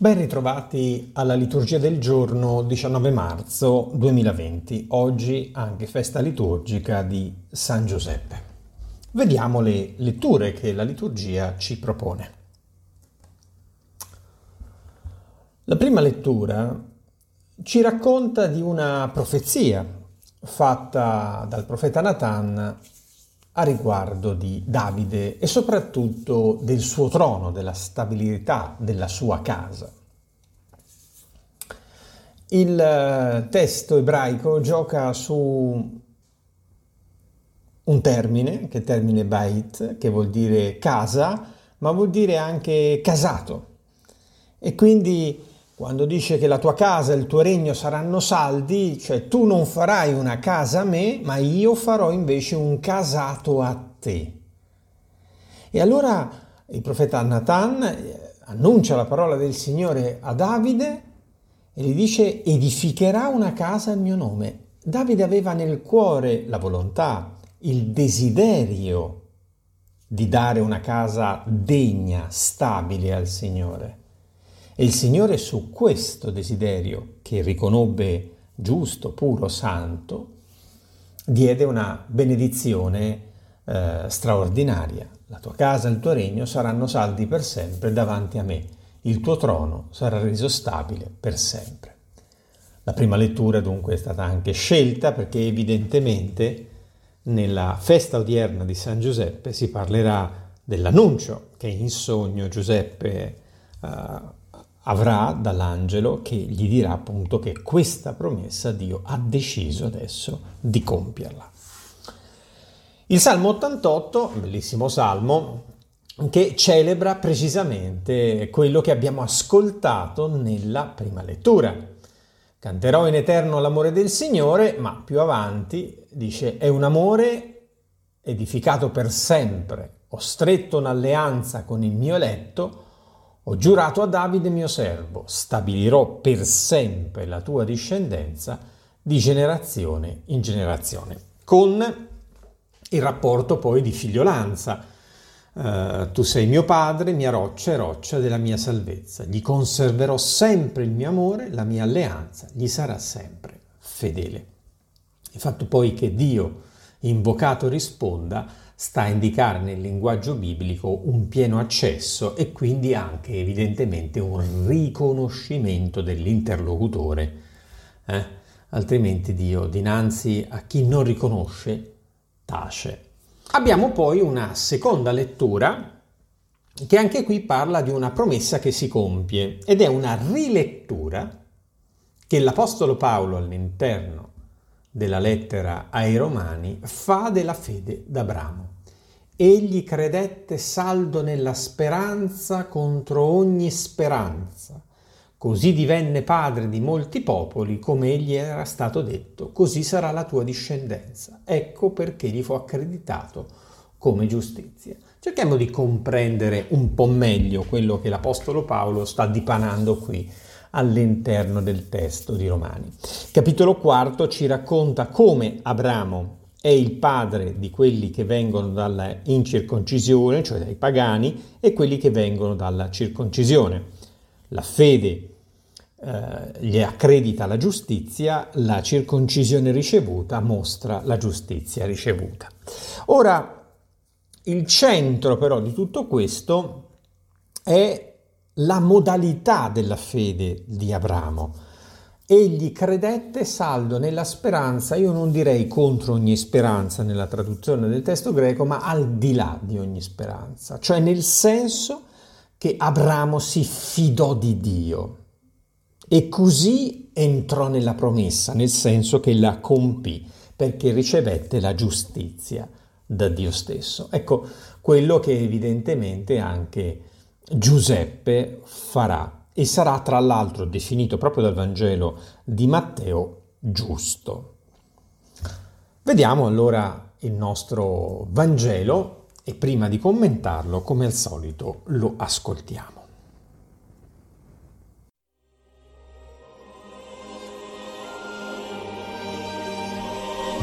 Ben ritrovati alla liturgia del giorno 19 marzo 2020, oggi anche festa liturgica di San Giuseppe. Vediamo le letture che la liturgia ci propone. La prima lettura ci racconta di una profezia fatta dal profeta Nathan a riguardo di Davide e soprattutto del suo trono, della stabilità della sua casa. Il eh, testo ebraico gioca su un termine, che è il termine bait, che vuol dire casa, ma vuol dire anche casato. E quindi quando dice che la tua casa e il tuo regno saranno saldi, cioè tu non farai una casa a me, ma io farò invece un casato a te. E allora il profeta Nathan eh, annuncia la parola del Signore a Davide e gli dice edificherà una casa al mio nome. Davide aveva nel cuore la volontà, il desiderio di dare una casa degna, stabile al Signore. E il Signore su questo desiderio, che riconobbe giusto, puro, santo, diede una benedizione eh, straordinaria. La tua casa e il tuo regno saranno saldi per sempre davanti a me. Il tuo trono sarà reso stabile per sempre. La prima lettura dunque è stata anche scelta perché evidentemente nella festa odierna di San Giuseppe si parlerà dell'annuncio che in sogno Giuseppe uh, avrà dall'angelo che gli dirà appunto che questa promessa Dio ha deciso adesso di compierla. Il Salmo 88, bellissimo salmo, che celebra precisamente quello che abbiamo ascoltato nella prima lettura. Canterò in eterno l'amore del Signore, ma più avanti dice è un amore edificato per sempre. Ho stretto un'alleanza con il mio eletto, ho giurato a Davide mio servo, stabilirò per sempre la tua discendenza di generazione in generazione, con il rapporto poi di figliolanza. Uh, tu sei mio padre, mia roccia e roccia della mia salvezza. Gli conserverò sempre il mio amore, la mia alleanza, gli sarà sempre fedele. Il fatto poi che Dio, invocato, risponda, sta a indicare nel linguaggio biblico un pieno accesso e quindi anche evidentemente un riconoscimento dell'interlocutore. Eh? Altrimenti Dio dinanzi a chi non riconosce tace. Abbiamo poi una seconda lettura che anche qui parla di una promessa che si compie ed è una rilettura che l'Apostolo Paolo all'interno della lettera ai Romani fa della fede d'Abramo. Egli credette saldo nella speranza contro ogni speranza. Così divenne padre di molti popoli, come egli era stato detto, così sarà la tua discendenza. Ecco perché gli fu accreditato come giustizia. Cerchiamo di comprendere un po' meglio quello che l'Apostolo Paolo sta dipanando qui all'interno del testo di Romani. Capitolo quarto ci racconta come Abramo è il padre di quelli che vengono dalla incirconcisione, cioè dai pagani, e quelli che vengono dalla circoncisione. La fede eh, gli accredita la giustizia, la circoncisione ricevuta mostra la giustizia ricevuta. Ora, il centro però di tutto questo è la modalità della fede di Abramo. Egli credette saldo nella speranza, io non direi contro ogni speranza nella traduzione del testo greco, ma al di là di ogni speranza, cioè nel senso che Abramo si fidò di Dio e così entrò nella promessa, nel senso che la compì, perché ricevette la giustizia da Dio stesso. Ecco quello che evidentemente anche Giuseppe farà e sarà tra l'altro definito proprio dal Vangelo di Matteo giusto. Vediamo allora il nostro Vangelo e prima di commentarlo, come al solito, lo ascoltiamo.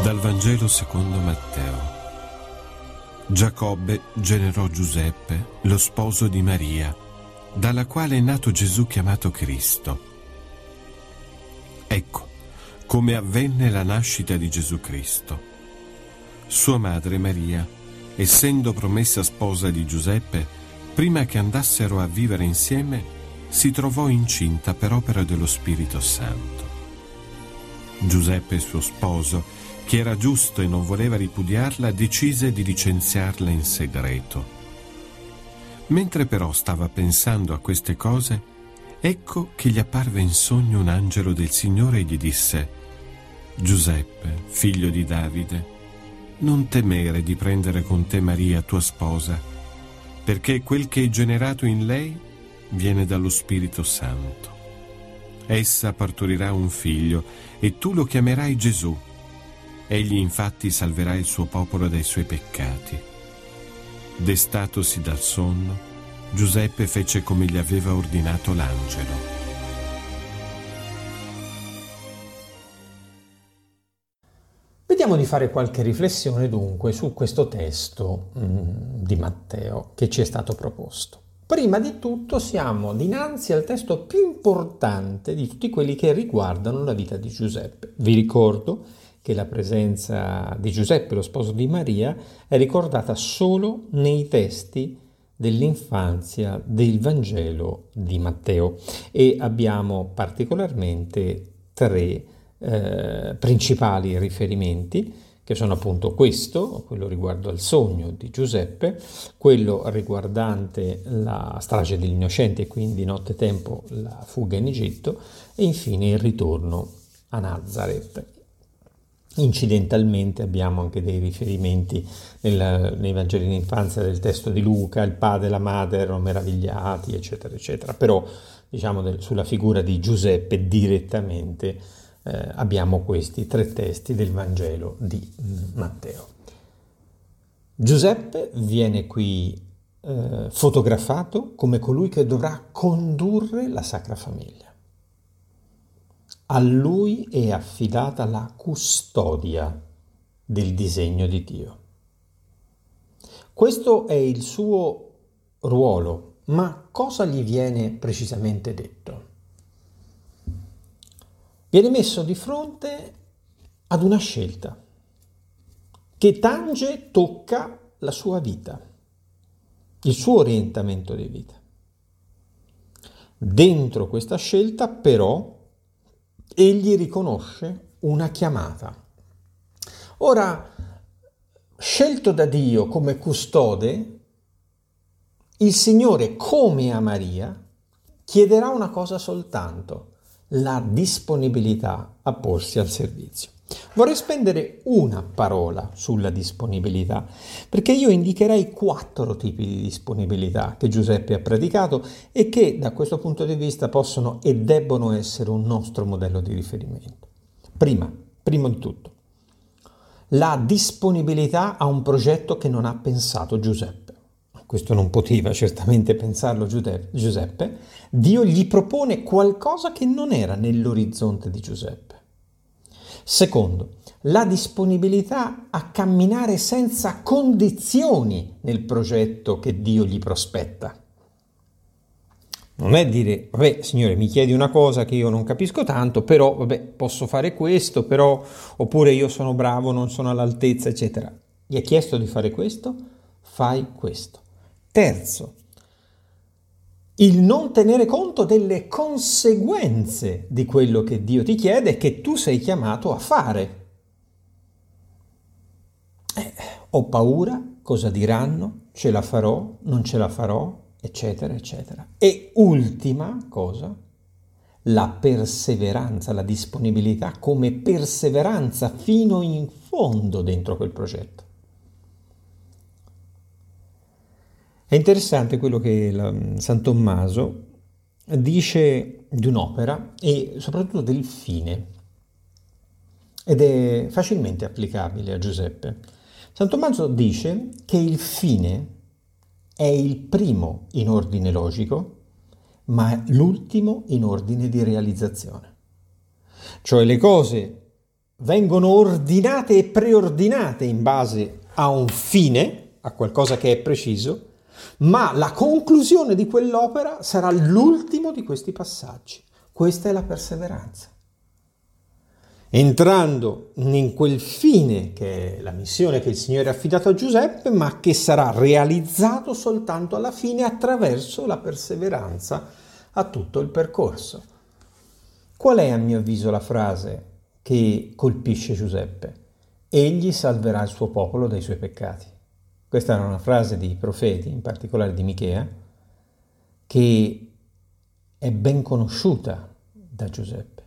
Dal Vangelo secondo Matteo. Giacobbe generò Giuseppe, lo sposo di Maria dalla quale è nato Gesù chiamato Cristo. Ecco come avvenne la nascita di Gesù Cristo. Sua madre Maria, essendo promessa sposa di Giuseppe, prima che andassero a vivere insieme, si trovò incinta per opera dello Spirito Santo. Giuseppe, suo sposo, che era giusto e non voleva ripudiarla, decise di licenziarla in segreto. Mentre però stava pensando a queste cose, ecco che gli apparve in sogno un angelo del Signore e gli disse, Giuseppe, figlio di Davide, non temere di prendere con te Maria, tua sposa, perché quel che è generato in lei viene dallo Spirito Santo. Essa partorirà un figlio e tu lo chiamerai Gesù. Egli infatti salverà il suo popolo dai suoi peccati. Destatosi dal sonno, Giuseppe fece come gli aveva ordinato l'angelo. Vediamo di fare qualche riflessione dunque su questo testo mm, di Matteo che ci è stato proposto. Prima di tutto siamo dinanzi al testo più importante di tutti quelli che riguardano la vita di Giuseppe. Vi ricordo che la presenza di Giuseppe, lo sposo di Maria, è ricordata solo nei testi dell'infanzia del Vangelo di Matteo e abbiamo particolarmente tre eh, principali riferimenti che sono appunto questo, quello riguardo al sogno di Giuseppe, quello riguardante la strage degli innocenti e quindi nottetempo la fuga in Egitto e infine il ritorno a Nazareth. Incidentalmente abbiamo anche dei riferimenti nel, nei Vangeli d'infanzia del testo di Luca, il padre e la madre erano meravigliati, eccetera, eccetera. Però diciamo del, sulla figura di Giuseppe direttamente eh, abbiamo questi tre testi del Vangelo di Matteo. Giuseppe viene qui eh, fotografato come colui che dovrà condurre la Sacra Famiglia. A lui è affidata la custodia del disegno di Dio. Questo è il suo ruolo, ma cosa gli viene precisamente detto? Viene messo di fronte ad una scelta che tange, tocca la sua vita, il suo orientamento di vita. Dentro questa scelta però egli riconosce una chiamata. Ora, scelto da Dio come custode, il Signore, come a Maria, chiederà una cosa soltanto, la disponibilità a porsi al servizio. Vorrei spendere una parola sulla disponibilità, perché io indicherei quattro tipi di disponibilità che Giuseppe ha praticato e che da questo punto di vista possono e debbono essere un nostro modello di riferimento. Prima, primo di tutto, la disponibilità a un progetto che non ha pensato Giuseppe. Questo non poteva certamente pensarlo Giuseppe. Dio gli propone qualcosa che non era nell'orizzonte di Giuseppe. Secondo, la disponibilità a camminare senza condizioni nel progetto che Dio gli prospetta. Non è dire, vabbè, Signore, mi chiedi una cosa che io non capisco tanto, però, vabbè, posso fare questo, però, oppure io sono bravo, non sono all'altezza, eccetera. Gli ha chiesto di fare questo? Fai questo. Terzo, il non tenere conto delle conseguenze di quello che Dio ti chiede e che tu sei chiamato a fare. Eh, ho paura, cosa diranno, ce la farò, non ce la farò, eccetera, eccetera. E ultima cosa, la perseveranza, la disponibilità come perseveranza fino in fondo dentro quel progetto. È interessante quello che la, San Tommaso dice di un'opera e soprattutto del fine ed è facilmente applicabile a Giuseppe. San Tommaso dice che il fine è il primo in ordine logico, ma l'ultimo in ordine di realizzazione. Cioè le cose vengono ordinate e preordinate in base a un fine, a qualcosa che è preciso, ma la conclusione di quell'opera sarà l'ultimo di questi passaggi. Questa è la perseveranza. Entrando in quel fine che è la missione che il Signore ha affidato a Giuseppe, ma che sarà realizzato soltanto alla fine attraverso la perseveranza a tutto il percorso. Qual è a mio avviso la frase che colpisce Giuseppe? Egli salverà il suo popolo dai suoi peccati. Questa era una frase di profeti, in particolare di Michea, che è ben conosciuta da Giuseppe.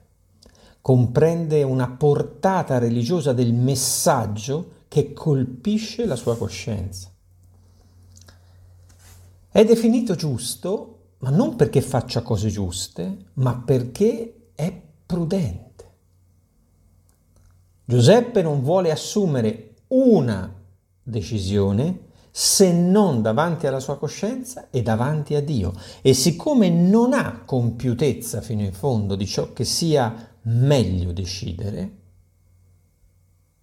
Comprende una portata religiosa del messaggio che colpisce la sua coscienza. È definito giusto, ma non perché faccia cose giuste, ma perché è prudente. Giuseppe non vuole assumere una decisione se non davanti alla sua coscienza e davanti a Dio. E siccome non ha compiutezza fino in fondo di ciò che sia meglio decidere,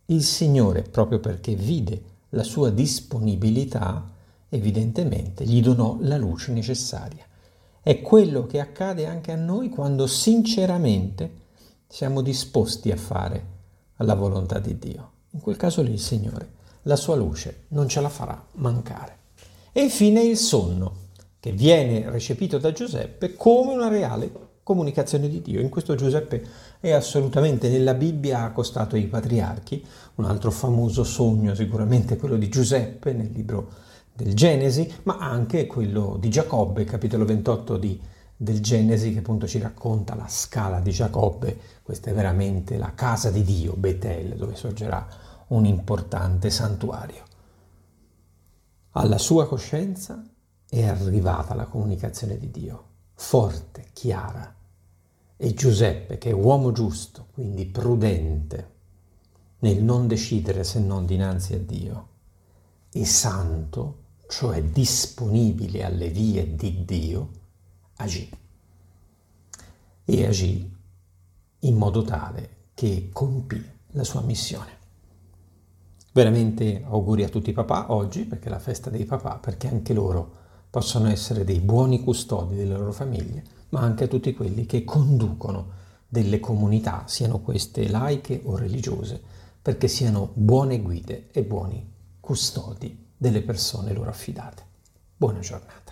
il Signore, proprio perché vide la sua disponibilità, evidentemente gli donò la luce necessaria. È quello che accade anche a noi quando sinceramente siamo disposti a fare la volontà di Dio. In quel caso lì il Signore la sua luce non ce la farà mancare. E infine il sonno, che viene recepito da Giuseppe come una reale comunicazione di Dio. In questo Giuseppe è assolutamente nella Bibbia accostato ai patriarchi, un altro famoso sogno sicuramente quello di Giuseppe nel libro del Genesi, ma anche quello di Giacobbe, capitolo 28 di, del Genesi, che appunto ci racconta la scala di Giacobbe. Questa è veramente la casa di Dio, Betel, dove sorgerà un importante santuario. Alla sua coscienza è arrivata la comunicazione di Dio, forte, chiara. E Giuseppe, che è uomo giusto, quindi prudente, nel non decidere se non dinanzi a Dio, e santo, cioè disponibile alle vie di Dio, agì. E agì in modo tale che compì la sua missione. Veramente auguri a tutti i papà oggi, perché è la festa dei papà, perché anche loro possono essere dei buoni custodi delle loro famiglie, ma anche a tutti quelli che conducono delle comunità, siano queste laiche o religiose, perché siano buone guide e buoni custodi delle persone loro affidate. Buona giornata.